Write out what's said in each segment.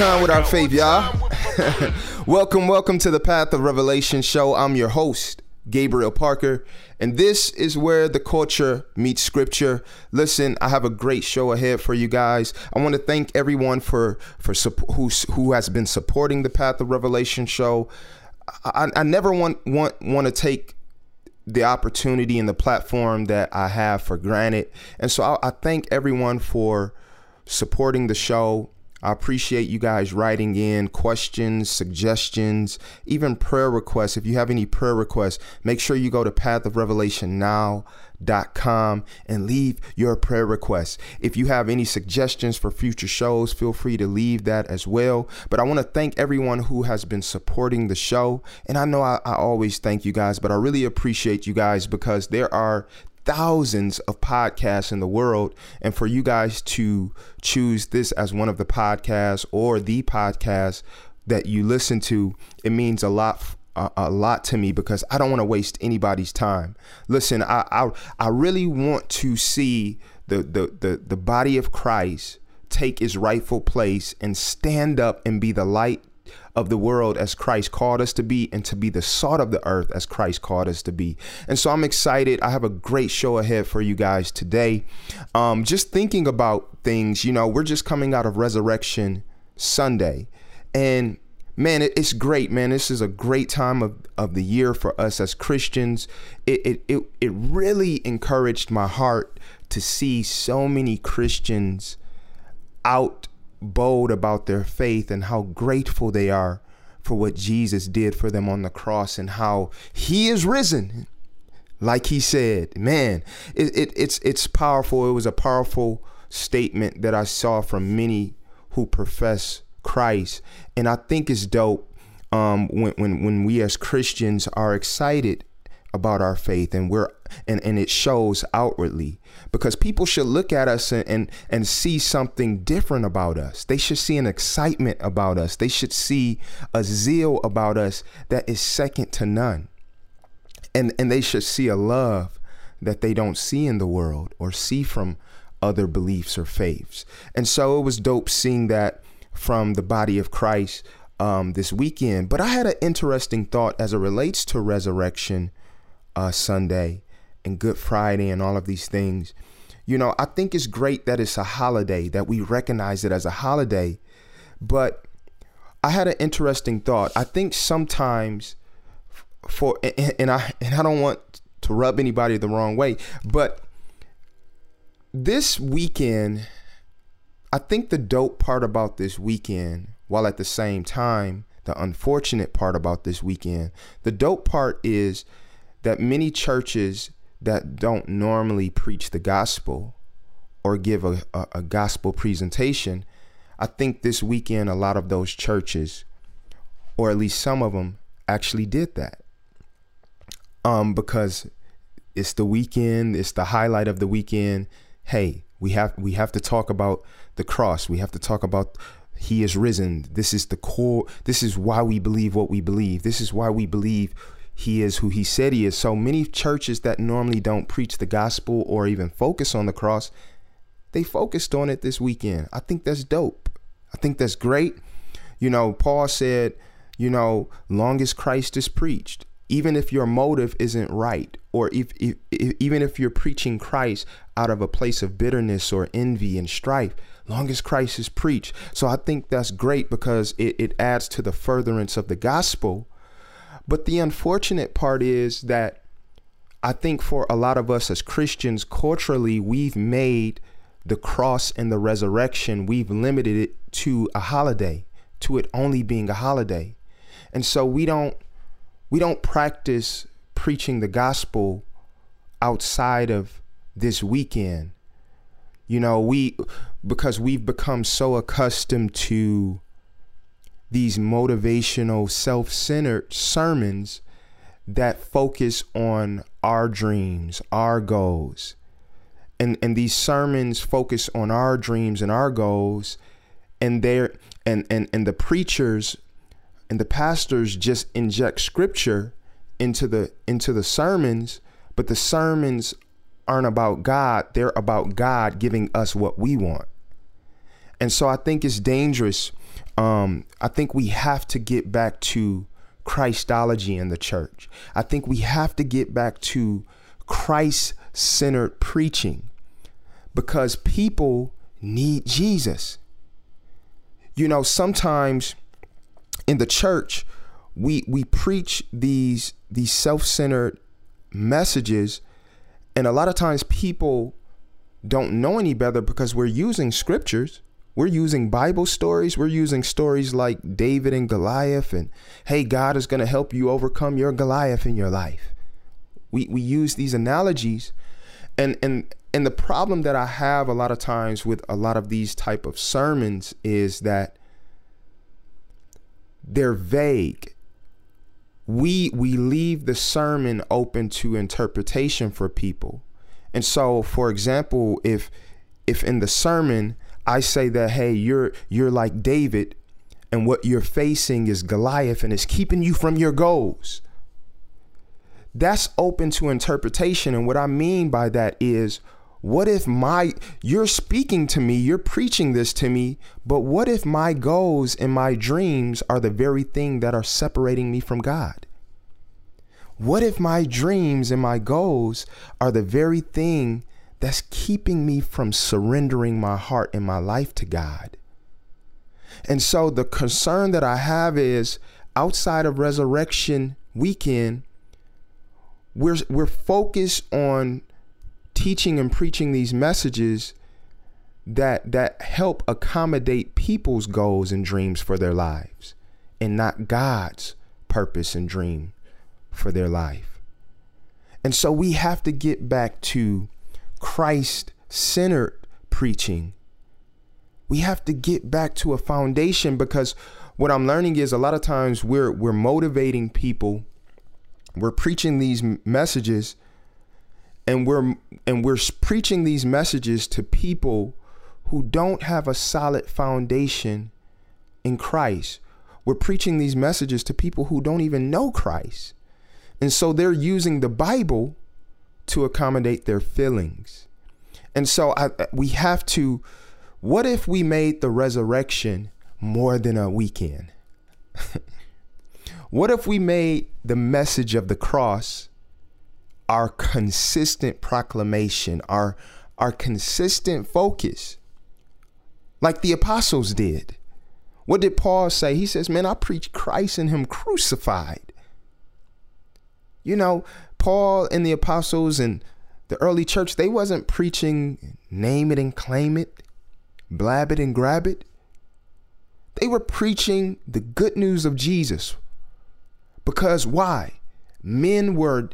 time with our faith, y'all. welcome, welcome to the Path of Revelation show. I'm your host, Gabriel Parker, and this is where the culture meets scripture. Listen, I have a great show ahead for you guys. I want to thank everyone for for who who has been supporting the Path of Revelation show. I, I never want want want to take the opportunity and the platform that I have for granted. And so I, I thank everyone for supporting the show. I appreciate you guys writing in questions, suggestions, even prayer requests. If you have any prayer requests, make sure you go to pathofrevelationnow.com and leave your prayer requests. If you have any suggestions for future shows, feel free to leave that as well. But I want to thank everyone who has been supporting the show. And I know I, I always thank you guys, but I really appreciate you guys because there are thousands of podcasts in the world and for you guys to choose this as one of the podcasts or the podcast that you listen to it means a lot a, lot to me because I don't want to waste anybody's time. Listen, I I, I really want to see the, the the the body of Christ take its rightful place and stand up and be the light of the world as Christ called us to be and to be the salt of the earth as Christ called us to be. And so I'm excited. I have a great show ahead for you guys today. Um, just thinking about things, you know, we're just coming out of Resurrection Sunday. And man, it's great, man. This is a great time of, of the year for us as Christians. It, it, it, it really encouraged my heart to see so many Christians out bold about their faith and how grateful they are for what Jesus did for them on the cross and how he is risen. Like he said, man, it, it, it's it's powerful. It was a powerful statement that I saw from many who profess Christ, and I think it's dope um, when when when we as Christians are excited about our faith and we're and, and it shows outwardly because people should look at us and, and and see something different about us. They should see an excitement about us. They should see a zeal about us that is second to none. And and they should see a love that they don't see in the world or see from other beliefs or faiths. And so it was dope seeing that from the body of christ um, this weekend. But i had an interesting thought as it relates to resurrection uh, Sunday and Good Friday and all of these things. You know, I think it's great that it's a holiday, that we recognize it as a holiday. But I had an interesting thought. I think sometimes for and I and I don't want to rub anybody the wrong way, but this weekend, I think the dope part about this weekend, while at the same time, the unfortunate part about this weekend, the dope part is that many churches that don't normally preach the gospel or give a, a, a, gospel presentation, I think this weekend a lot of those churches, or at least some of them, actually did that. Um, because it's the weekend, it's the highlight of the weekend. Hey, we have we have to talk about the cross. We have to talk about he is risen. This is the core. This is why we believe what we believe. This is why we believe he is who he said he is. So many churches that normally don't preach the gospel or even focus on the cross, they focused on it this weekend. I think that's dope. I think that's great. You know, Paul said, you know, long as Christ is preached, even if your motive isn't right, or if, if, if even if you're preaching Christ out of a place of bitterness or envy and strife, long as Christ is preached. So I think that's great because it, it adds to the furtherance of the gospel but the unfortunate part is that I think for a lot of us as Christians, culturally, we've made the cross and the resurrection, we've limited it to a holiday, to it only being a holiday. And so we don't we don't practice preaching the gospel outside of this weekend. You know, we because we've become so accustomed to these motivational, self centered sermons that focus on our dreams, our goals. And, and these sermons focus on our dreams and our goals and they're and, and and the preachers and the pastors just inject scripture into the into the sermons, but the sermons aren't about God, they're about God giving us what we want. And so I think it's dangerous. Um, I think we have to get back to Christology in the church. I think we have to get back to Christ centered preaching because people need Jesus. You know, sometimes in the church, we we preach these these self-centered messages and a lot of times people don't know any better because we're using scriptures we're using bible stories. We're using stories like david and goliath and hey god is going to help you overcome your goliath in your life. We we use these analogies. And and and the problem that i have a lot of times with a lot of these type of sermons is that they're vague. We we leave the sermon open to interpretation for people. And so for example, if if in the sermon I say that hey, you're you're like David and what you're facing is Goliath and it's keeping you from your goals. That's open to interpretation and what I mean by that is what if my you're speaking to me, you're preaching this to me, but what if my goals and my dreams are the very thing that are separating me from God? What if my dreams and my goals are the very thing that's keeping me from surrendering my heart and my life to God? And so the concern that I have is outside of resurrection weekend, we're we're focused on teaching and preaching these messages that that help accommodate people's goals and dreams for their lives and not God's purpose and dream for their life. And so we have to get back to Christ centered preaching. We have to get back to a foundation because what I'm learning is a lot of times we're we're motivating people, we're preaching these messages and we're and we're preaching these messages to people who don't have a solid foundation in Christ. We're preaching these messages to people who don't even know Christ. And so they're using the Bible to accommodate their feelings. And so I, we have to what if we made the resurrection more than a weekend? what if we made the message of the cross our consistent proclamation, our our consistent focus, like the apostles did. What did Paul say? He says, Man, I preach Christ and Him crucified. You know, Paul and the apostles and the early church, they wasn't preaching name it and claim it, blab it and grab it. They were preaching the good news of Jesus. Because why? Men were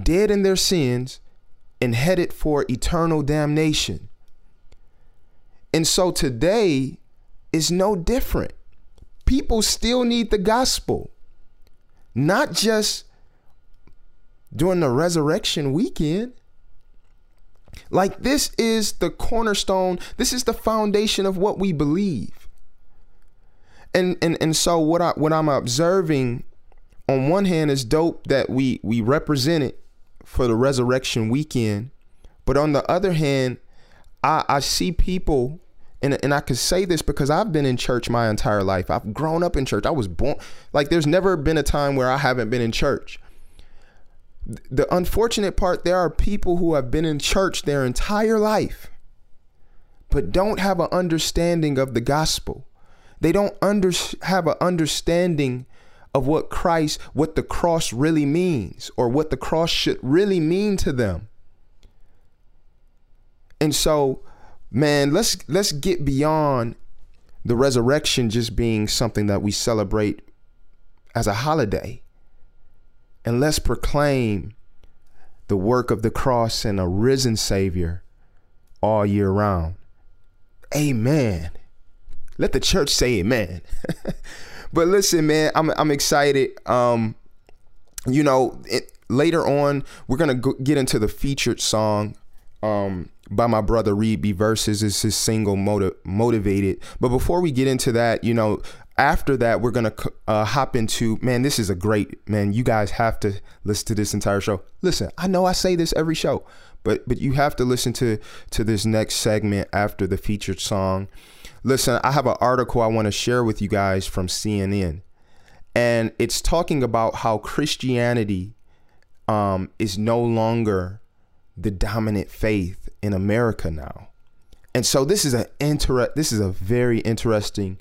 dead in their sins and headed for eternal damnation. And so today is no different. People still need the gospel, not just during the resurrection weekend. Like this is the cornerstone, this is the foundation of what we believe. And and and so what I what I'm observing on one hand is dope that we we represent it for the resurrection weekend. But on the other hand, I, I see people, and, and I can say this because I've been in church my entire life. I've grown up in church. I was born, like, there's never been a time where I haven't been in church. The unfortunate part, there are people who have been in church their entire life, but don't have an understanding of the gospel. They don't under, have an understanding of what Christ, what the cross really means, or what the cross should really mean to them. And so, man, let's let's get beyond the resurrection just being something that we celebrate as a holiday. And let's proclaim the work of the cross and a risen Savior all year round. Amen. Let the church say amen. But listen, man, I'm I'm excited. Um, you know, it, later on we're gonna get into the featured song. Um, by my brother Reed B verses is his single motiv- motivated. But before we get into that, you know, after that, we're gonna uh, hop into man. This is a great man. You guys have to listen to this entire show. Listen, I know I say this every show, but but you have to listen to to this next segment after the featured song. Listen, I have an article I want to share with you guys from CNN, and it's talking about how Christianity um, is no longer the dominant faith in America now. And so this is an inter- this is a very interesting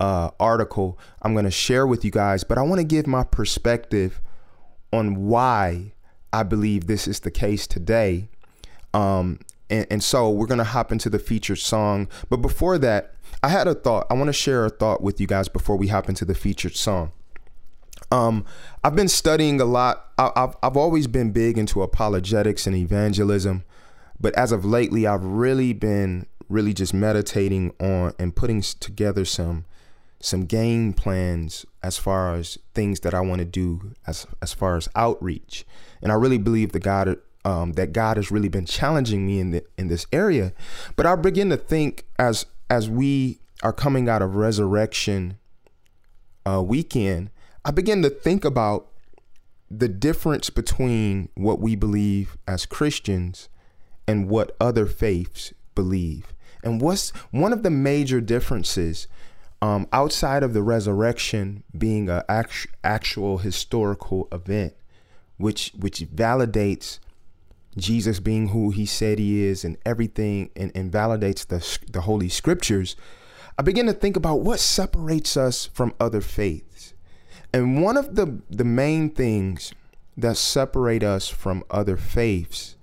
uh, article I'm going to share with you guys, but I want to give my perspective on why I believe this is the case today. Um, and, and so we're going to hop into the featured song. But before that, I had a thought. I want to share a thought with you guys before we hop into the featured song. Um, I've been studying a lot. I, I've I've always been big into apologetics and evangelism, but as of lately, I've really been really just meditating on and putting together some some game plans as far as things that I want to do as as far as outreach. And I really believe that God um, that God has really been challenging me in the in this area. But I begin to think as as we are coming out of resurrection uh, weekend, I begin to think about the difference between what we believe as Christians and what other faiths believe. And what's one of the major differences um, outside of the resurrection being an act- actual historical event, which which validates Jesus being who he said he is and everything and, and validates the, the Holy Scriptures, I begin to think about what separates us from other faiths. And one of the, the main things that separate us from other faiths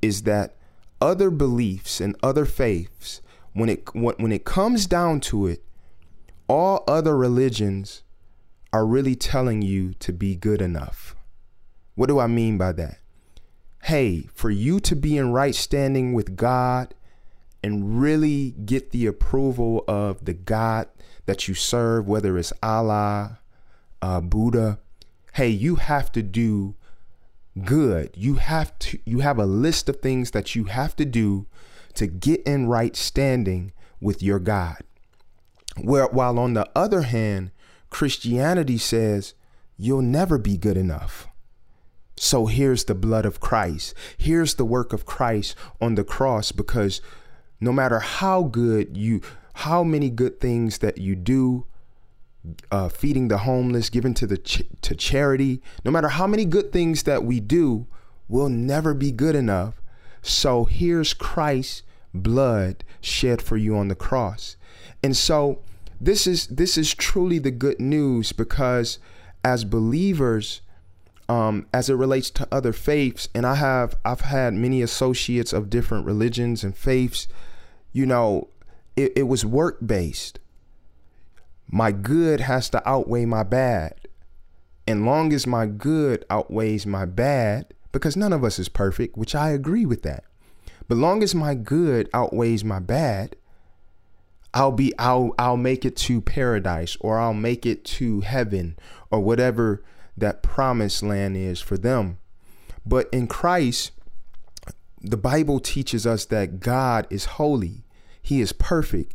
is that other beliefs and other faiths, when it when, when it comes down to it, all other religions are really telling you to be good enough. What do I mean by that? Hey, for you to be in right standing with God and really get the approval of the God that you serve, whether it's Allah, uh, Buddha, hey, you have to do good. You have to you have a list of things that you have to do to get in right standing with your God. Where, while on the other hand, Christianity says you'll never be good enough. So here's the blood of Christ. Here's the work of Christ on the cross because no matter how good you, how many good things that you do, uh, feeding the homeless, giving to the ch- to charity, no matter how many good things that we do, will never be good enough. So here's Christ's blood shed for you on the cross. And so this is this is truly the good news because as believers, um, as it relates to other faiths, and I have I've had many associates of different religions and faiths, you know, it, it was work based. My good has to outweigh my bad. And long as my good outweighs my bad, because none of us is perfect, which I agree with that. But long as my good outweighs my bad, I'll be I'll I'll make it to paradise or I'll make it to heaven or whatever that promised land is for them. But in Christ, the Bible teaches us that God is holy. He is perfect.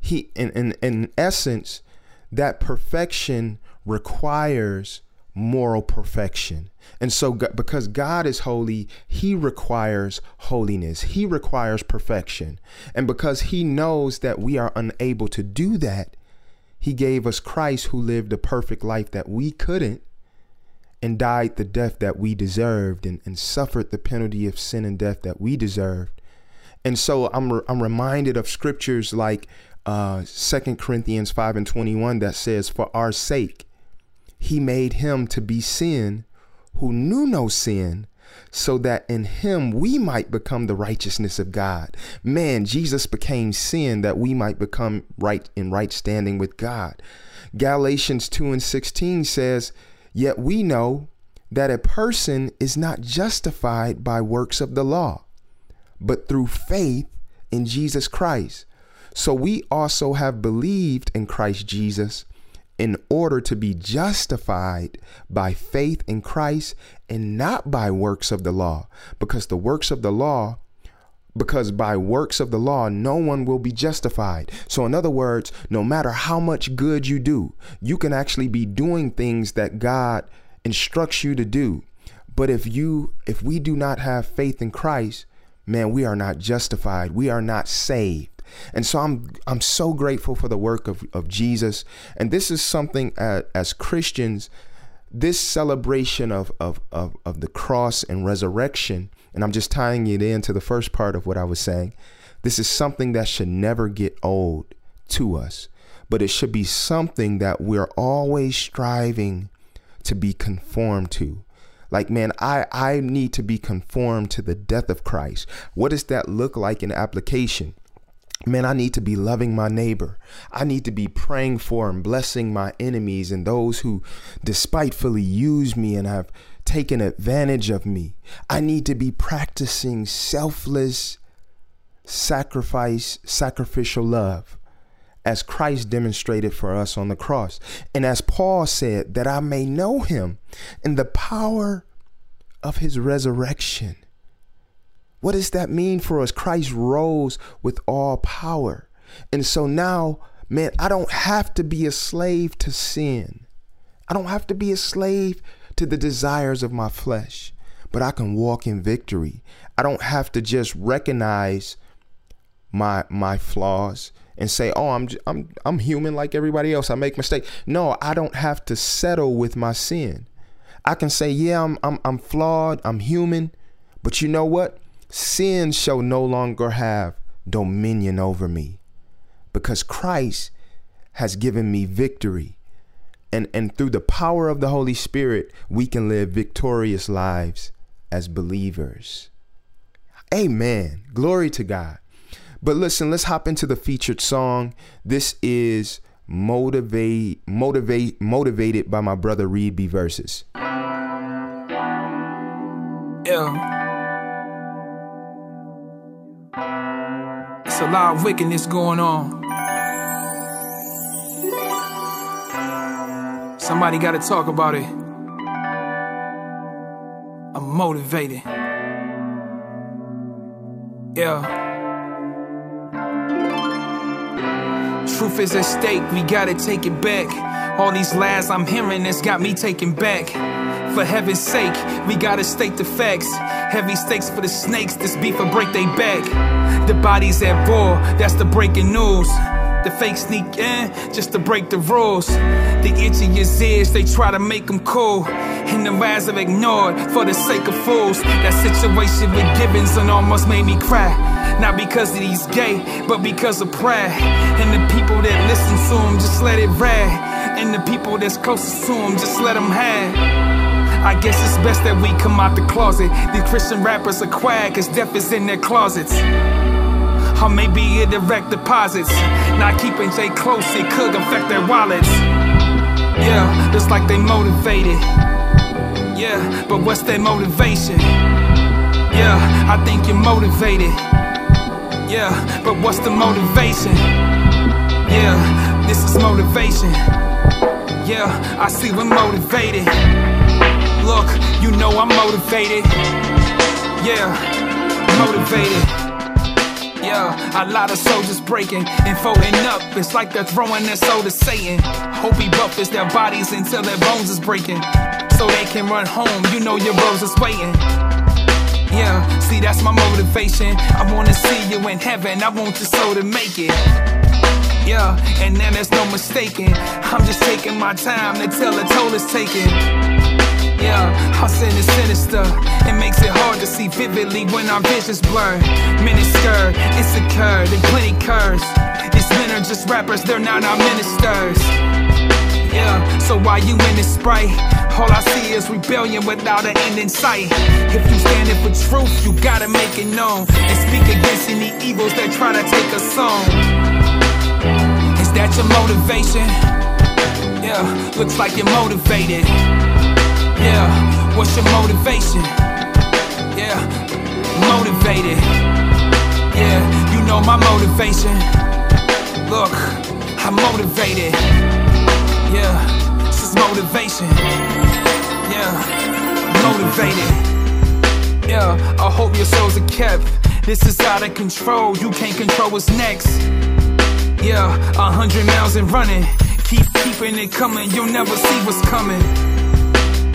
He in in, in essence, that perfection requires moral perfection. And so, because God is holy, He requires holiness, He requires perfection. And because He knows that we are unable to do that, He gave us Christ who lived a perfect life that we couldn't and died the death that we deserved and, and suffered the penalty of sin and death that we deserved. And so I'm, re- I'm reminded of scriptures like uh, 2 Corinthians 5 and 21 that says, For our sake, he made him to be sin who knew no sin, so that in him we might become the righteousness of God. Man, Jesus became sin that we might become right in right standing with God. Galatians 2 and 16 says, Yet we know that a person is not justified by works of the law, but through faith in Jesus Christ. So we also have believed in Christ Jesus in order to be justified by faith in Christ and not by works of the law, because the works of the law because by works of the law, no one will be justified. So, in other words, no matter how much good you do, you can actually be doing things that God instructs you to do. But if you, if we do not have faith in Christ, man, we are not justified. We are not saved. And so I'm I'm so grateful for the work of, of Jesus. And this is something as, as Christians, this celebration of, of, of, of the cross and resurrection and I'm just tying it into the first part of what I was saying. This is something that should never get old to us, but it should be something that we're always striving to be conformed to. Like, man, I, I need to be conformed to the death of Christ. What does that look like in application? Man, I need to be loving my neighbor. I need to be praying for and blessing my enemies and those who despitefully use me and have taken advantage of me. I need to be practicing selfless sacrifice, sacrificial love, as Christ demonstrated for us on the cross. And as Paul said, that I may know him in the power of his resurrection. What does that mean for us? Christ rose with all power. And so now, man, I don't have to be a slave to sin. I don't have to be a slave to the desires of my flesh, but I can walk in victory. I don't have to just recognize my my flaws and say, "Oh, I'm I'm I'm human like everybody else. I make mistakes." No, I don't have to settle with my sin. I can say, "Yeah, I'm I'm I'm flawed. I'm human." But you know what? Sin shall no longer have dominion over me because Christ has given me victory and and through the power of the Holy Spirit, we can live victorious lives as believers. Amen. Glory to God. But listen, let's hop into the featured song. This is motivate motivate motivated by my brother Reed B verses. Yeah. A lot of wickedness going on. Somebody gotta talk about it. I'm motivated. Yeah. Truth is at stake, we gotta take it back. All these lies I'm hearing that's got me taken back. For heaven's sake, we gotta state the facts. Heavy stakes for the snakes, this beef will break they back. The body's at war, that's the breaking news. The fake sneak in just to break the rules. The itchiest ears, they try to make them cool. And the rise are ignored for the sake of fools. That situation with Gibbons and almost made me cry. Not because that he's gay, but because of pride. And the people that listen to him, just let it ride. And the people that's closest to him, just let them have. I guess it's best that we come out the closet. These Christian rappers are quiet, cause death is in their closets. Or maybe it direct deposits. Not keeping J close, it could affect their wallets. Yeah, just like they motivated. Yeah, but what's their motivation? Yeah, I think you're motivated. Yeah, but what's the motivation? Yeah, this is motivation. Yeah, I see we're motivated. Look, you know I'm motivated. Yeah, motivated. Yeah, a lot of soldiers breaking and folding up. It's like they're throwing their soul to Satan. Hope he buffers their bodies until their bones is breaking. So they can run home, you know your rose is waiting. Yeah, see, that's my motivation. I wanna see you in heaven, I want your soul to make it. Yeah, and then there's no mistaking. I'm just taking my time until the toll is taken. Yeah, hustling is sinister. It makes it hard to see vividly when our visions blur. Minister, insecure, and plenty curse. These men are just rappers, they're not our ministers. Yeah, so why you in this sprite? All I see is rebellion without an end in sight. If you standing for truth, you gotta make it known and speak against any evils that try to take us on. Is that your motivation? Yeah, looks like you're motivated. Yeah, what's your motivation? Yeah, motivated. Yeah, you know my motivation. Look, I'm motivated. Yeah, this is motivation. Yeah, motivated. Yeah, I hope your souls are kept This is out of control, you can't control what's next. Yeah, a hundred miles and running. Keep keeping it coming, you'll never see what's coming.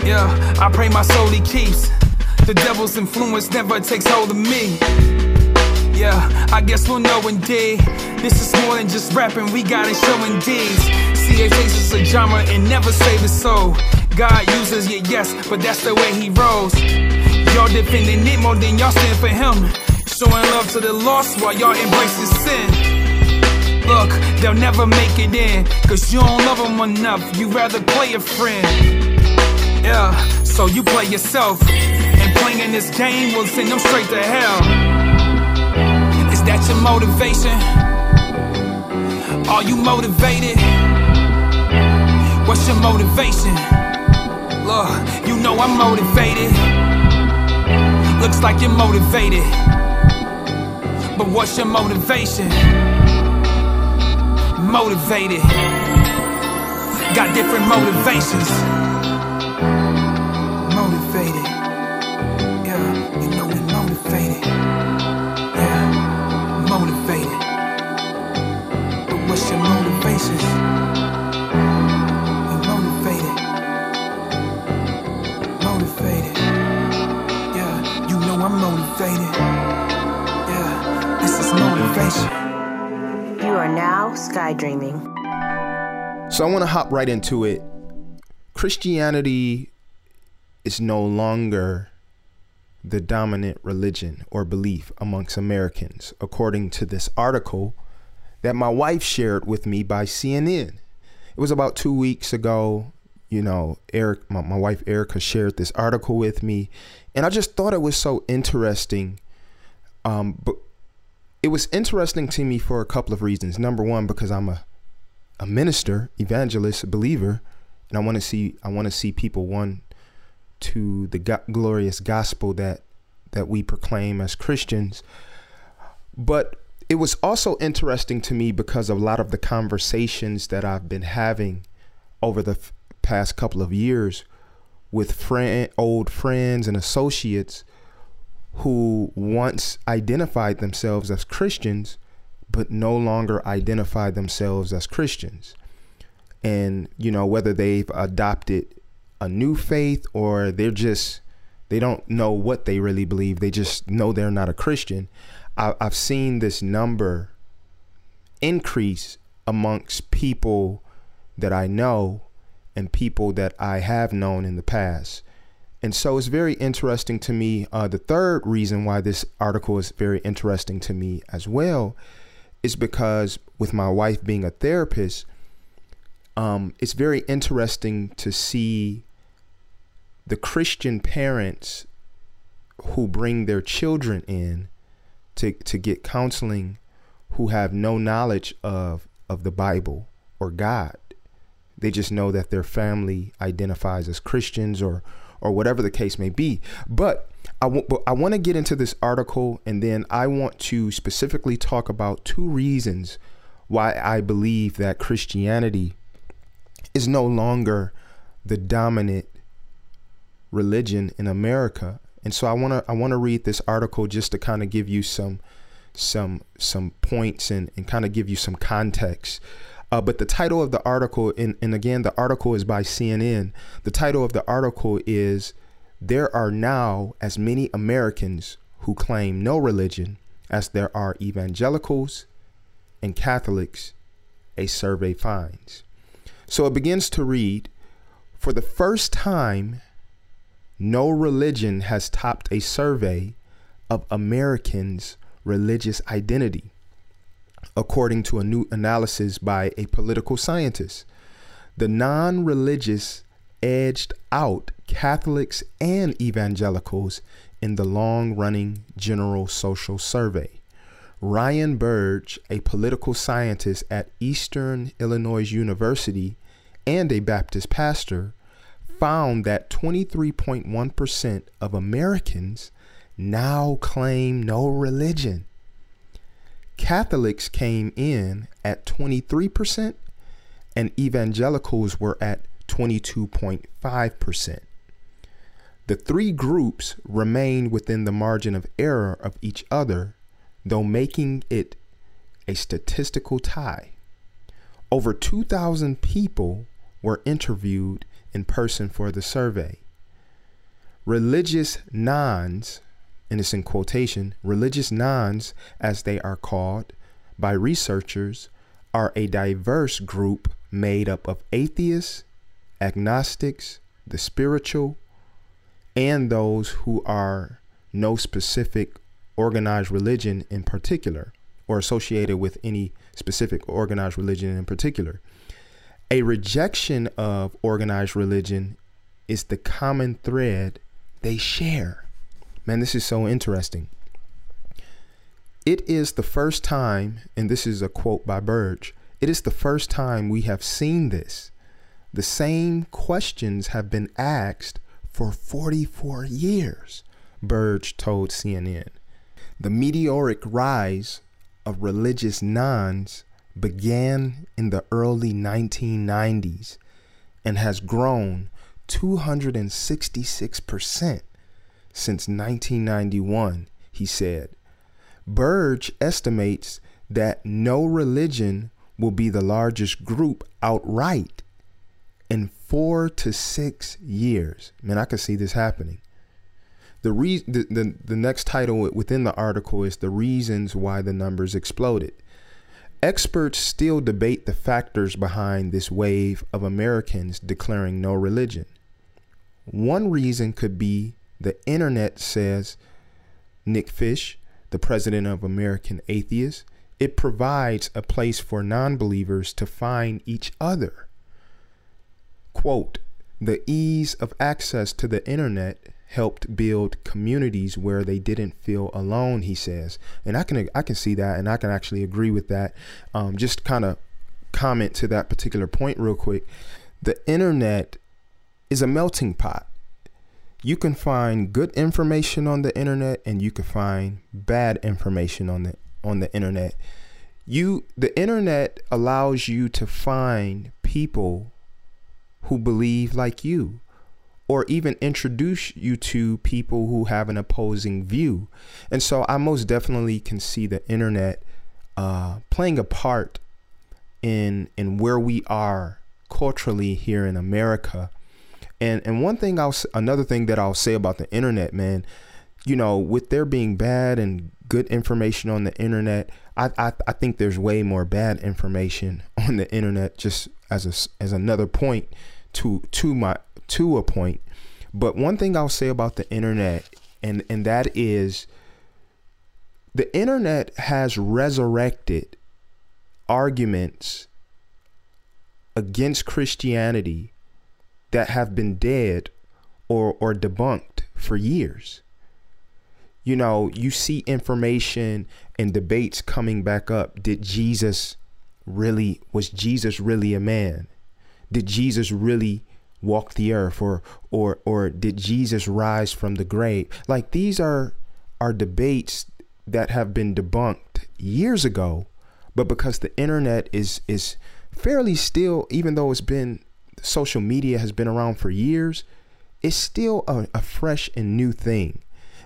Yeah, I pray my soul he keeps. The devil's influence never takes hold of me. Yeah, I guess we'll know indeed. This is more than just rapping, we got it showing deeds. CA faces a genre and never save his soul. God uses you, yes, but that's the way he rolls. Y'all defending it more than y'all stand for him. Showing love to the lost while y'all embrace his sin. Look, they'll never make it in, cause you don't love them enough. You rather play a friend. Yeah, so you play yourself. And playing this game will send them straight to hell. Is that your motivation? Are you motivated? What's your motivation? Look, you know I'm motivated. Looks like you're motivated. But what's your motivation? Motivated. Got different motivations. So I want to hop right into it. Christianity is no longer the dominant religion or belief amongst Americans, according to this article that my wife shared with me by CNN. It was about two weeks ago. You know, Eric, my, my wife Erica shared this article with me, and I just thought it was so interesting. Um, but it was interesting to me for a couple of reasons. Number one, because I'm a a minister, evangelist, believer, and I want to see I want to see people one to the go- glorious gospel that that we proclaim as Christians. But it was also interesting to me because of a lot of the conversations that I've been having over the f- past couple of years with friend, old friends and associates who once identified themselves as Christians but no longer identify themselves as Christians. And, you know, whether they've adopted a new faith or they're just, they don't know what they really believe. They just know they're not a Christian. I, I've seen this number increase amongst people that I know and people that I have known in the past. And so it's very interesting to me. Uh, the third reason why this article is very interesting to me as well is because with my wife being a therapist, um, it's very interesting to see the Christian parents who bring their children in to, to get counseling who have no knowledge of, of the Bible or God. They just know that their family identifies as Christians or or whatever the case may be. But I, w- I want to get into this article and then I want to specifically talk about two reasons why I believe that Christianity is no longer the dominant religion in America. And so I want to I want to read this article just to kind of give you some some some points and, and kind of give you some context. Uh, but the title of the article, and, and again, the article is by CNN. The title of the article is There Are Now As Many Americans Who Claim No Religion as There Are Evangelicals and Catholics, a survey finds. So it begins to read For the first time, no religion has topped a survey of Americans' religious identity according to a new analysis by a political scientist. The non religious edged out Catholics and evangelicals in the long running General Social Survey. Ryan Burge, a political scientist at Eastern Illinois University and a Baptist pastor, found that 23.1% of Americans now claim no religion. Catholics came in at 23%, and evangelicals were at 22.5%. The three groups remain within the margin of error of each other though making it a statistical tie. Over 2,000 people were interviewed in person for the survey. Religious nons, and it's in quotation, religious nons, as they are called by researchers, are a diverse group made up of atheists, agnostics, the spiritual, and those who are no specific organized religion in particular or associated with any specific organized religion in particular. A rejection of organized religion is the common thread they share. Man, this is so interesting. It is the first time, and this is a quote by Burge, it is the first time we have seen this. The same questions have been asked for 44 years, Burge told CNN. The meteoric rise of religious nons began in the early 1990s and has grown 266% since 1991, he said. Burge estimates that no religion will be the largest group outright in four to six years. Man, I can see this happening. The, re- the, the, the next title within the article is The Reasons Why the Numbers Exploded. Experts still debate the factors behind this wave of Americans declaring no religion. One reason could be the internet, says Nick Fish, the president of American Atheists. It provides a place for non believers to find each other. Quote, the ease of access to the internet helped build communities where they didn't feel alone he says. And i can i can see that and i can actually agree with that. Um, just kind of comment to that particular point real quick. The internet is a melting pot. You can find good information on the internet and you can find bad information on the on the internet. You the internet allows you to find people who believe like you or even introduce you to people who have an opposing view. And so I most definitely can see the internet uh, playing a part in in where we are culturally here in America. And and one thing I'll another thing that I'll say about the internet, man, you know, with there being bad and good information on the internet, I I, I think there's way more bad information on the internet. Just as a as another point to to my to a point. But one thing I'll say about the internet, and and that is, the internet has resurrected arguments against Christianity that have been dead or or debunked for years. You know, you see information and debates coming back up. Did Jesus really was Jesus really a man? Did Jesus really walk the earth or or or did Jesus rise from the grave? Like these are are debates that have been debunked years ago, but because the internet is is fairly still even though it's been social media has been around for years, it's still a, a fresh and new thing.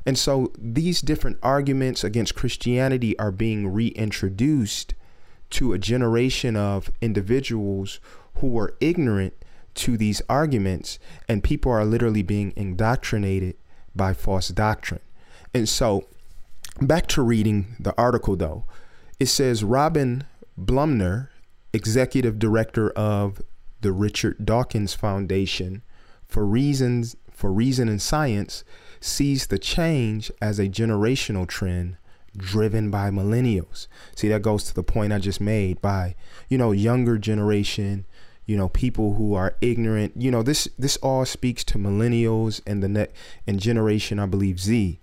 And so these different arguments against Christianity are being reintroduced to a generation of individuals who are ignorant to these arguments, and people are literally being indoctrinated by false doctrine. And so, back to reading the article though, it says Robyn Blumner, executive director of the Richard Dawkins Foundation for reasons for reason and science, sees the change as a generational trend driven by millennials. See, that goes to the point I just made by, you know, younger generation you know people who are ignorant. You know this this all speaks to millennials and the net and generation i believe z.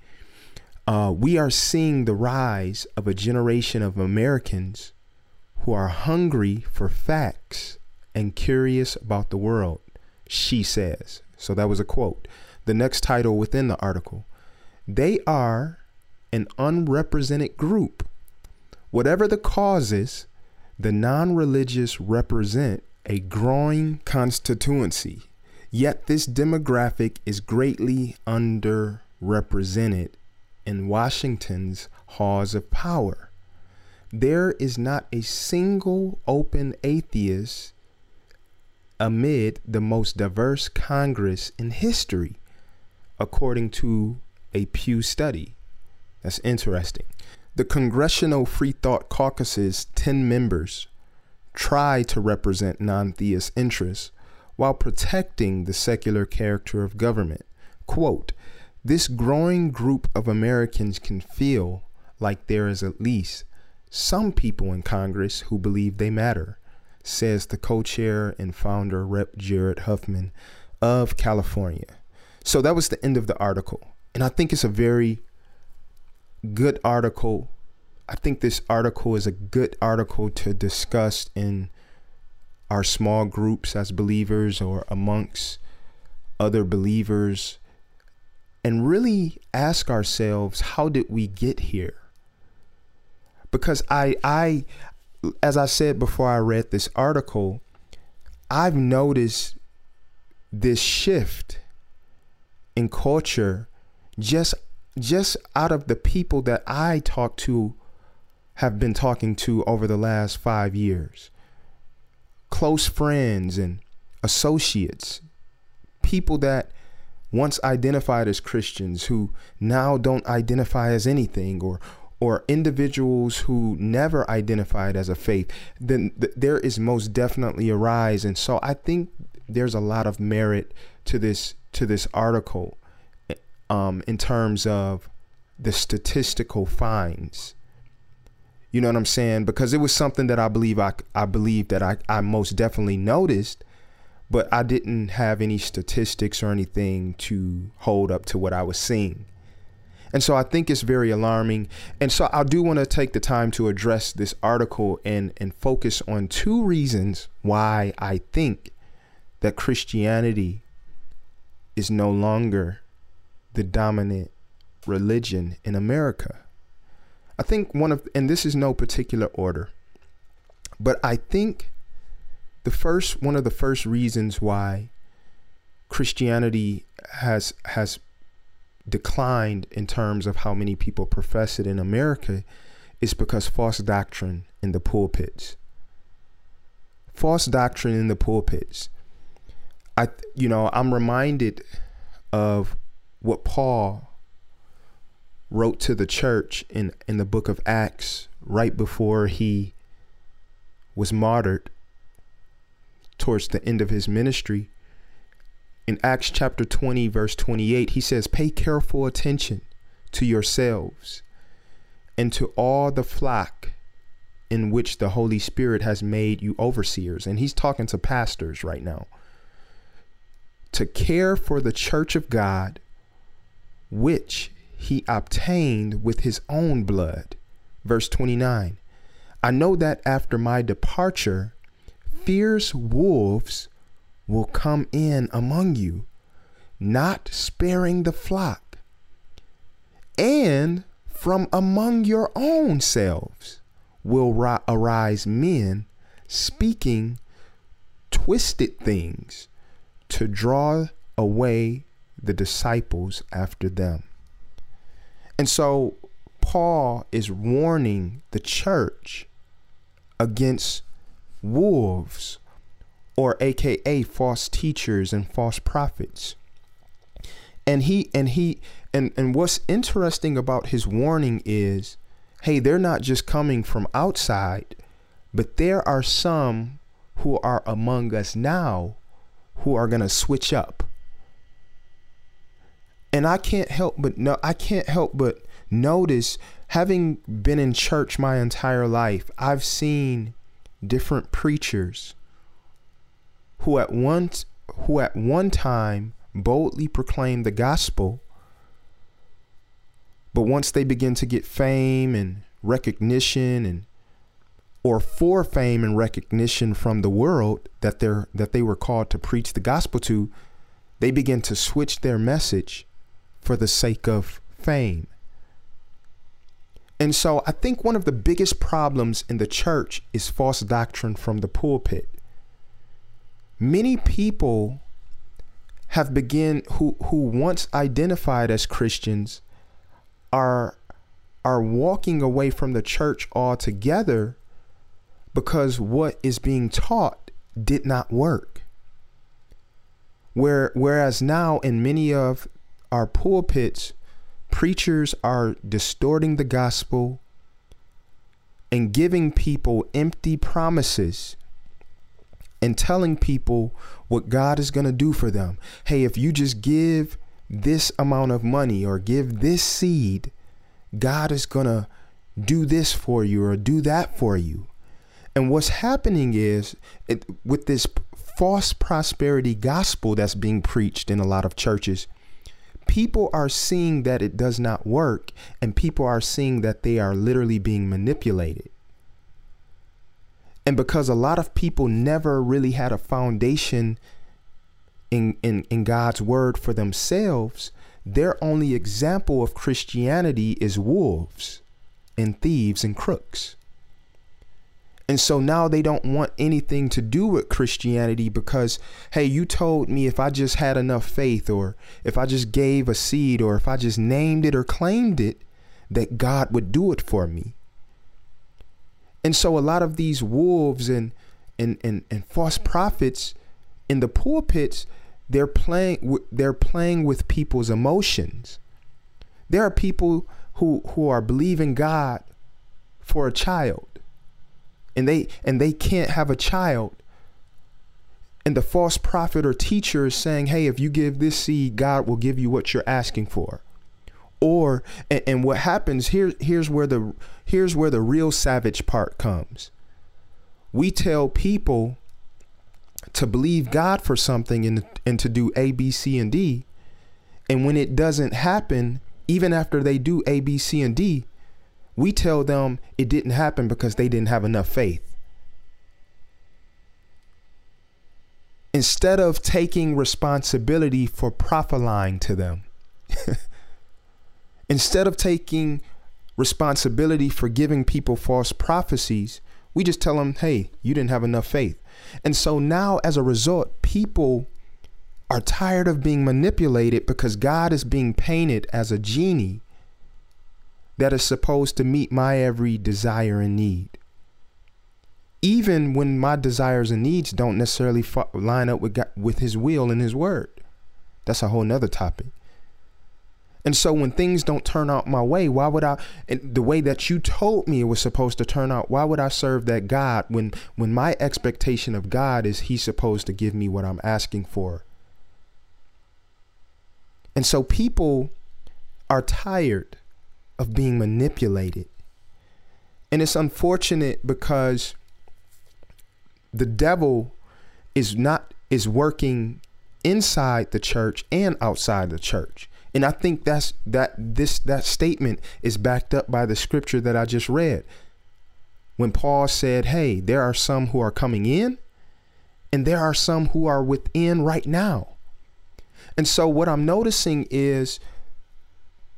Uh, we are seeing the rise of a generation of americans who are hungry for facts and curious about the world she says. So that was a quote the next title within the article. They are an unrepresented group. Whatever the causes the non-religious represent a growing constituency, yet this demographic is greatly underrepresented in Washington's halls of power. There is not a single open atheist amid the most diverse Congress in history, according to a Pew study. That's interesting. The Congressional Free Thought Caucus's 10 members try to represent non theist interests while protecting the secular character of government. Quote, this growing group of Americans can feel like there is at least some people in Congress who believe they matter, says the co chair and founder, Rep. Jared Huffman of California. So that was the end of the article. And I think it's a very good article. I think this article is a good article to discuss in our small groups as believers or amongst other believers and really ask ourselves how did we get here because i i as i said before i read this article i've noticed this shift in culture just just out of the people that i talk to have been talking to over the last 5 years. Close friends and associates, people that once identified as Christians who now don't identify as anything or or individuals who never identified as a faith, then th- there is most definitely a rise. And so I think there's a lot of merit to this to this article um, in terms of the statistical finds you know what I'm saying? Because it was something that I believe I I believe that I, I most definitely noticed, but I didn't have any statistics or anything to hold up to what I was seeing. And so I think it's very alarming. And so I do want to take the time to address this article and, and focus on two reasons why I think that Christianity is no longer the dominant religion in America. I think one of, and this is no particular order, but I think the first, one of the first reasons why Christianity has, has declined in terms of how many people profess it in America is because false doctrine in the pulpits. False doctrine in the pulpits. I, you know, I'm reminded of what Paul wrote to the church in, in the book of Acts right before he was martyred towards the end of his ministry. In Acts chapter 20, verse 28, he says, Pay careful attention to yourselves and to all the flock in which the Holy Spirit has made you overseers. And he's talking to pastors right now. To care for the church of God, which he obtained with his own blood. Verse 29 I know that after my departure, fierce wolves will come in among you, not sparing the flock. And from among your own selves will ri- arise men speaking twisted things to draw away the disciples after them. And so Paul is warning the church against wolves or aka false teachers and false prophets. And he and he and and what's interesting about his warning is hey, they're not just coming from outside, but there are some who are among us now who are going to switch up. And I can't help but no I can't help but notice having been in church my entire life I've seen different preachers who at once who at one time boldly proclaimed the gospel but once they begin to get fame and recognition and or for fame and recognition from the world that they're that they were called to preach the gospel to they begin to switch their message for the sake of fame. And so I think one of the biggest problems in the church is false doctrine from the pulpit. Many people have begun who who once identified as Christians are are walking away from the church altogether because what is being taught did not work. Where, whereas now in many of our pulpits, preachers are distorting the gospel and giving people empty promises and telling people what God is going to do for them. Hey, if you just give this amount of money or give this seed, God is going to do this for you or do that for you. And what's happening is it, with this false prosperity gospel that's being preached in a lot of churches, people are seeing that it does not work and people are seeing that they are literally being manipulated. And because a lot of people never really had a foundation in, in, in God's word for themselves, their only example of Christianity is wolves and thieves and crooks. And so now they don't want anything to do with Christianity because, hey, you told me if I just had enough faith or if I just gave a seed or if I just named it or claimed it, that God would do it for me. And so a lot of these wolves and and and, and false prophets in the pulpits, they're playing they're playing with people's emotions. There are people who who are believing God for a child and they and they can't have a child. And the false prophet or teacher is saying hey if you give this seed god will give you what you're asking for. Or and, and what happens here here's where the here's where the real savage part comes. We tell people to believe god for something and, and to do a b c and d. And when it doesn't happen even after they do a b c and d we tell them it didn't happen because they didn't have enough faith. Instead of taking responsibility for prophesying to them, instead of taking responsibility for giving people false prophecies, we just tell them, hey, you didn't have enough faith. And so now, as a result, people are tired of being manipulated because God is being painted as a genie that is supposed to meet my every desire and need. Even when my desires and needs don't necessarily line up with God, with His will and His word. That's a whole nother topic. And so when things don't turn out my way, why would I the way that you told me it was supposed to turn out, why would I serve that God when when my expectation of God is he's supposed to give me what I'm asking for? And so people are tired of being manipulated. And it's unfortunate because the devil is not is working inside the church and outside the church. And I think that's that this that statement is backed up by the scripture that I just read. When Paul said, "Hey, there are some who are coming in and there are some who are within right now." And so what I'm noticing is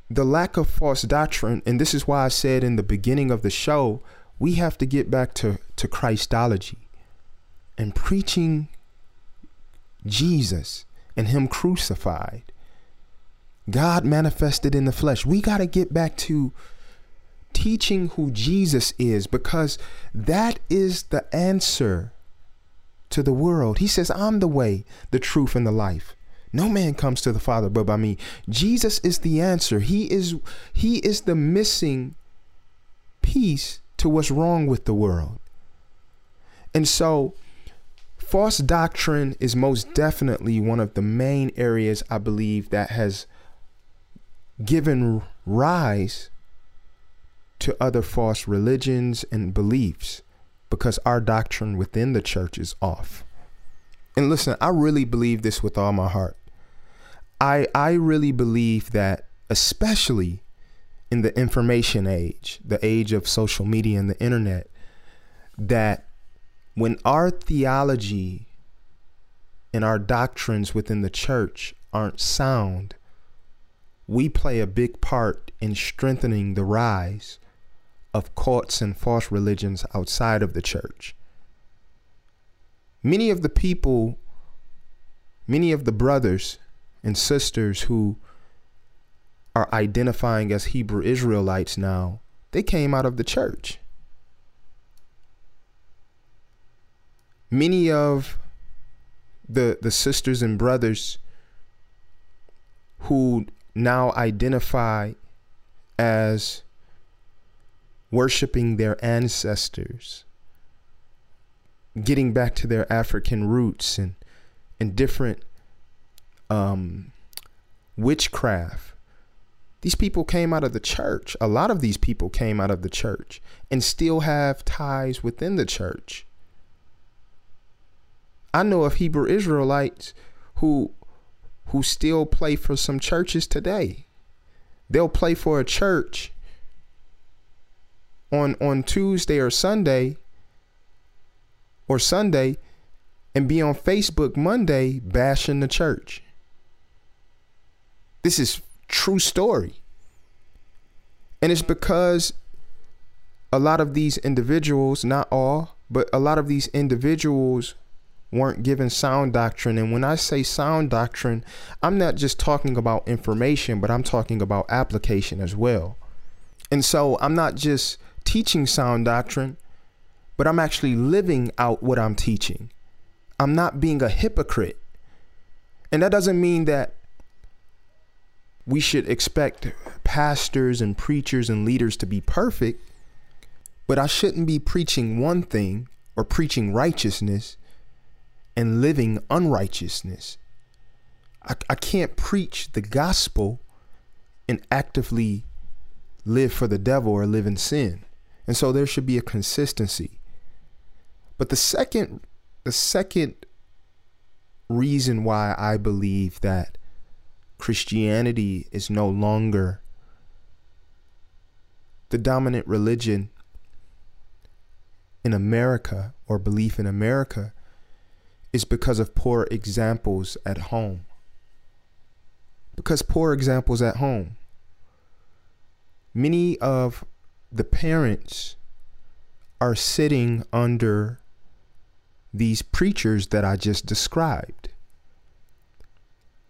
the lack of false doctrine, and this is why I said in the beginning of the show, we have to get back to, to Christology and preaching Jesus and Him crucified. God manifested in the flesh. We got to get back to teaching who Jesus is because that is the answer to the world. He says, I'm the way, the truth, and the life. No man comes to the Father but by me. Jesus is the answer. He is he is the missing piece to what's wrong with the world. And so false doctrine is most definitely one of the main areas I believe that has given rise to other false religions and beliefs because our doctrine within the church is off. And listen, I really believe this with all my heart. I I really believe that especially in the information age, the age of social media and the internet, that when our theology and our doctrines within the church aren't sound, we play a big part in strengthening the rise of cults and false religions outside of the church. Many of the people, many of the brothers and sisters who are identifying as Hebrew Israelites now, they came out of the church. Many of the the sisters and brothers who now identify as worshiping their ancestors, getting back to their African roots and and different um, witchcraft. These people came out of the church. A lot of these people came out of the church and still have ties within the church. I know of Hebrew Israelites who who still play for some churches today. They'll play for a church on on Tuesday or Sunday or Sunday and be on Facebook Monday bashing the church. This is true story. And it's because a lot of these individuals, not all, but a lot of these individuals weren't given sound doctrine. And when I say sound doctrine, I'm not just talking about information, but I'm talking about application as well. And so I'm not just teaching sound doctrine, but I'm actually living out what I'm teaching. I'm not being a hypocrite. And that doesn't mean that we should expect pastors and preachers and leaders to be perfect, but I shouldn't be preaching one thing or preaching righteousness and living unrighteousness. I, I can't preach the gospel and actively live for the devil or live in sin. And so there should be a consistency. But the second the second reason why I believe that Christianity is no longer the dominant religion in America or belief in America is because of poor examples at home. Because poor examples at home. Many of the parents are sitting under these preachers that I just described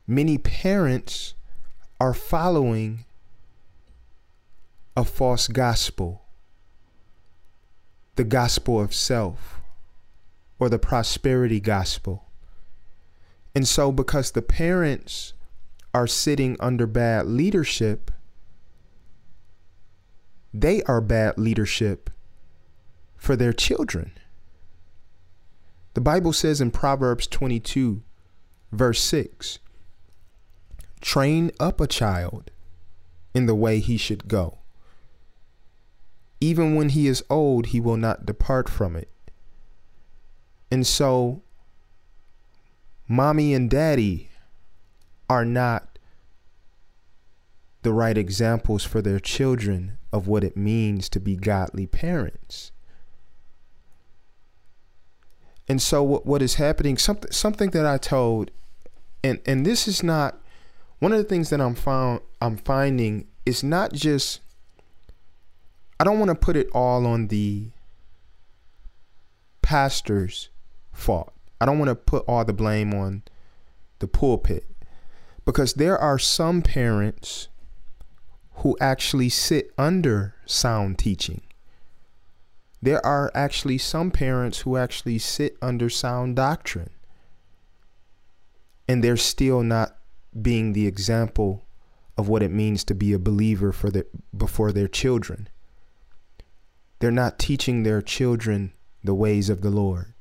many parents are following a false gospel, the gospel of self, or the prosperity gospel. And so, because the parents are sitting under bad leadership, they are bad leadership for their children. The Bible says in Proverbs 22, verse 6 Train up a child in the way he should go. Even when he is old, he will not depart from it. And so, mommy and daddy are not the right examples for their children of what it means to be godly parents. And so what, what is happening something something that I told and and this is not one of the things that I'm found I'm finding is not just I don't want to put it all on the pastor's fault. I don't want to put all the blame on the pulpit because there are some parents who actually sit under sound teaching. There are actually some parents who actually sit under sound doctrine and they're still not being the example of what it means to be a believer for the, before their children. They're not teaching their children the ways of the Lord.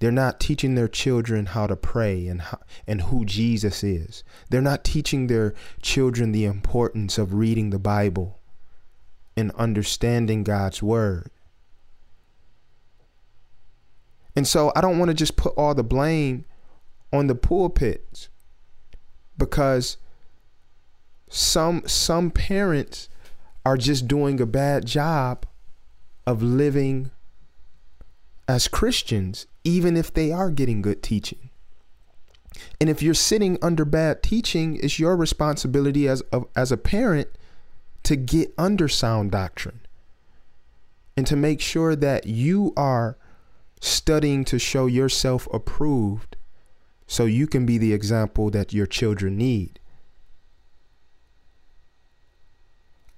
They're not teaching their children how to pray and how, and who Jesus is. They're not teaching their children the importance of reading the Bible and understanding God's word. And so I don't want to just put all the blame on the pulpits because some some parents are just doing a bad job of living as Christians even if they are getting good teaching. And if you're sitting under bad teaching, it's your responsibility as a, as a parent to get under sound doctrine and to make sure that you are studying to show yourself approved so you can be the example that your children need.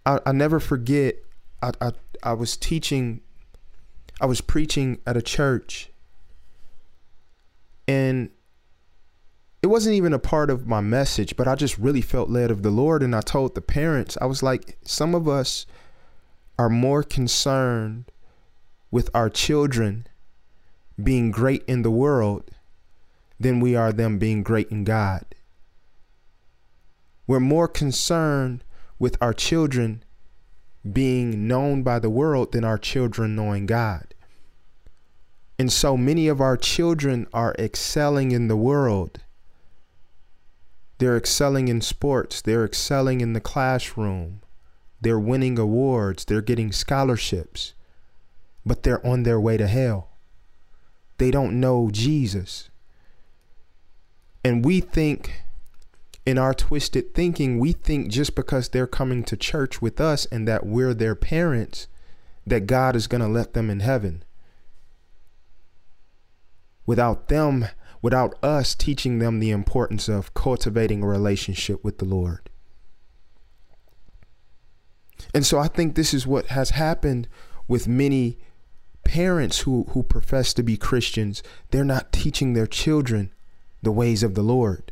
I, I never forget. I, I I was teaching. I was preaching at a church, and it wasn't even a part of my message, but I just really felt led of the Lord. And I told the parents, I was like, some of us are more concerned with our children being great in the world than we are them being great in God. We're more concerned with our children being known by the world than our children knowing God. And so many of our children are excelling in the world they're excelling in sports, they're excelling in the classroom, they're winning awards, they're getting scholarships, but they're on their way to hell. They don't know Jesus. And we think, in our twisted thinking, we think just because they're coming to church with us and that we're their parents, that God is going to let them in heaven. Without them without us teaching them the importance of cultivating a relationship with the Lord. And so I think this is what has happened with many parents who, who profess to be Christians. They're not teaching their children the ways of the Lord.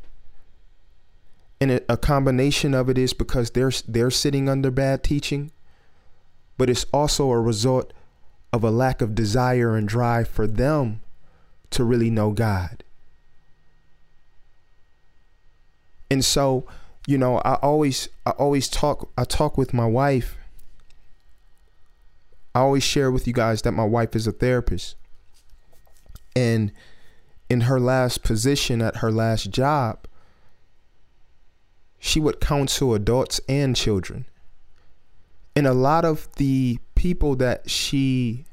And a combination of it is because they're they're sitting under bad teaching, but it's also a result of a lack of desire and drive for them to really know God. And so, you know, I always I always talk I talk with my wife. I always share with you guys that my wife is a therapist. And in her last position at her last job, she would counsel adults and children. And a lot of the people that she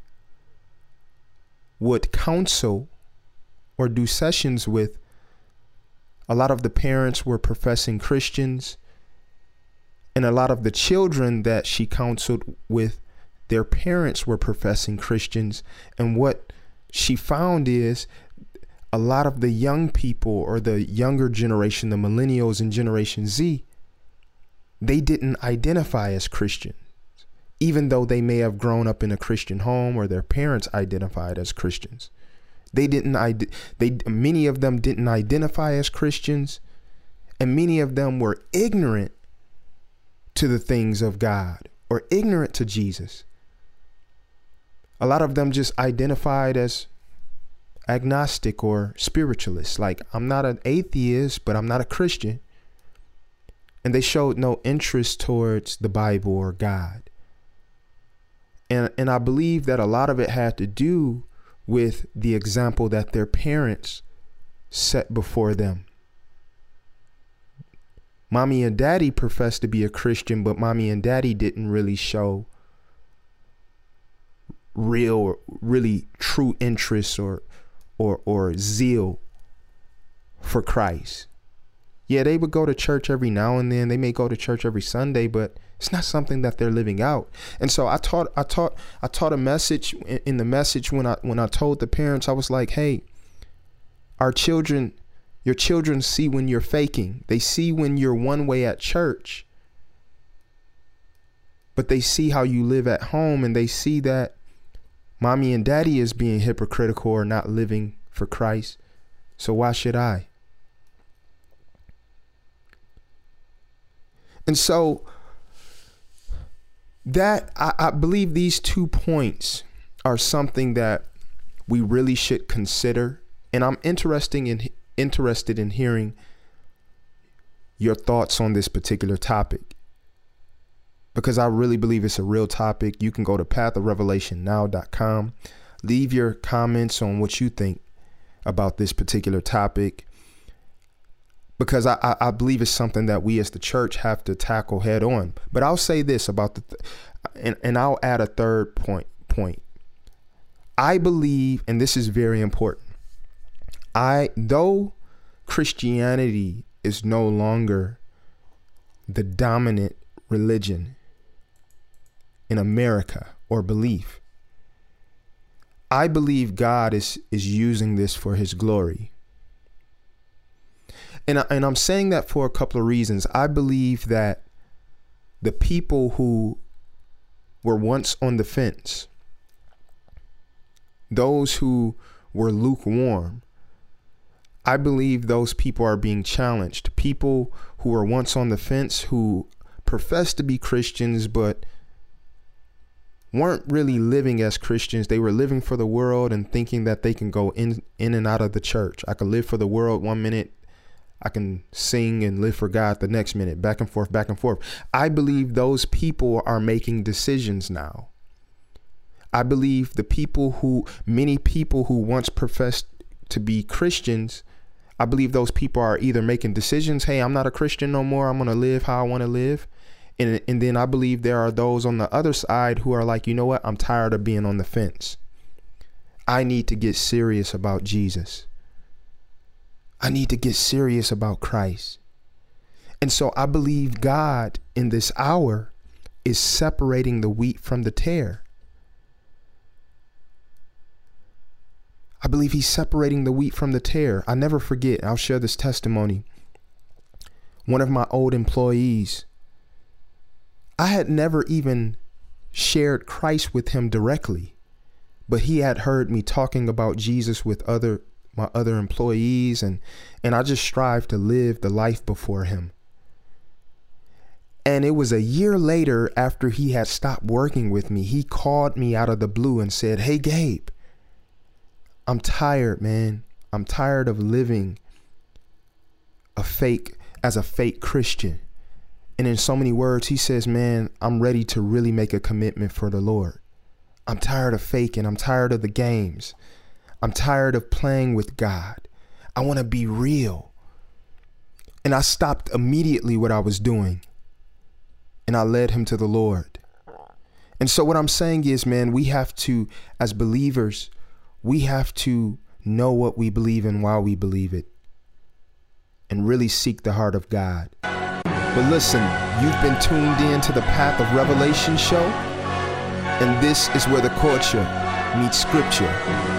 would counsel or do sessions with a lot of the parents were professing Christians, and a lot of the children that she counseled with, their parents were professing Christians. And what she found is a lot of the young people or the younger generation, the millennials and Generation Z, they didn't identify as Christians, even though they may have grown up in a Christian home or their parents identified as Christians. They didn't they many of them didn't identify as Christians and many of them were ignorant to the things of God or ignorant to Jesus. A lot of them just identified as agnostic or spiritualist. Like, I'm not an atheist, but I'm not a Christian. And they showed no interest towards the Bible or God. And, and I believe that a lot of it had to do with the example that their parents set before them. Mommy and daddy professed to be a Christian, but mommy and daddy didn't really show real or really true interest or or or zeal for Christ. Yeah, they would go to church every now and then. They may go to church every Sunday, but it's not something that they're living out. And so I taught I taught I taught a message in the message when I when I told the parents I was like, "Hey, our children your children see when you're faking. They see when you're one way at church. But they see how you live at home and they see that mommy and daddy is being hypocritical or not living for Christ. So why should I?" And so that I, I believe these two points are something that we really should consider. And I'm interesting in interested in hearing your thoughts on this particular topic because I really believe it's a real topic. You can go to pathofrevelationnow.com, leave your comments on what you think about this particular topic because I, I, believe it's something that we as the church have to tackle head on. But I'll say this about the, th- and, and I'll add a third point. Point. I believe, and this is very important. I though Christianity is no longer the dominant religion in America or belief. I believe God is is using this for his glory. And, I, and I'm saying that for a couple of reasons. I believe that the people who were once on the fence, those who were lukewarm, I believe those people are being challenged. People who were once on the fence, who profess to be Christians, but weren't really living as Christians. They were living for the world and thinking that they can go in in and out of the church. I could live for the world one minute, I can sing and live for God the next minute, back and forth, back and forth. I believe those people are making decisions now. I believe the people who many people who once professed to be Christians, I believe those people are either making decisions, hey, I'm not a Christian no more, I'm going to live how I want to live and, and then I believe there are those on the other side who are like, you know what? I'm tired of being on the fence. I need to get serious about Jesus. I need to get serious about Christ. And so I believe God in this hour is separating the wheat from the tare. I believe he's separating the wheat from the tare. I never forget, I'll share this testimony. One of my old employees, I had never even shared Christ with him directly, but he had heard me talking about Jesus with other my other employees and and I just strive to live the life before him. And it was a year later after he had stopped working with me, he called me out of the blue and said, "Hey Gabe, I'm tired, man. I'm tired of living a fake as a fake Christian." And in so many words, he says, Man, I'm ready to really make a commitment for the Lord. I'm tired of faking. I'm tired of the games. I'm tired of playing with God. I want to be real. And I stopped immediately what I was doing and I led him to the Lord. And so, what I'm saying is, man, we have to, as believers, we have to know what we believe and why we believe it and really seek the heart of God. But listen, you've been tuned in to the Path of Revelation show, and this is where the culture meets scripture.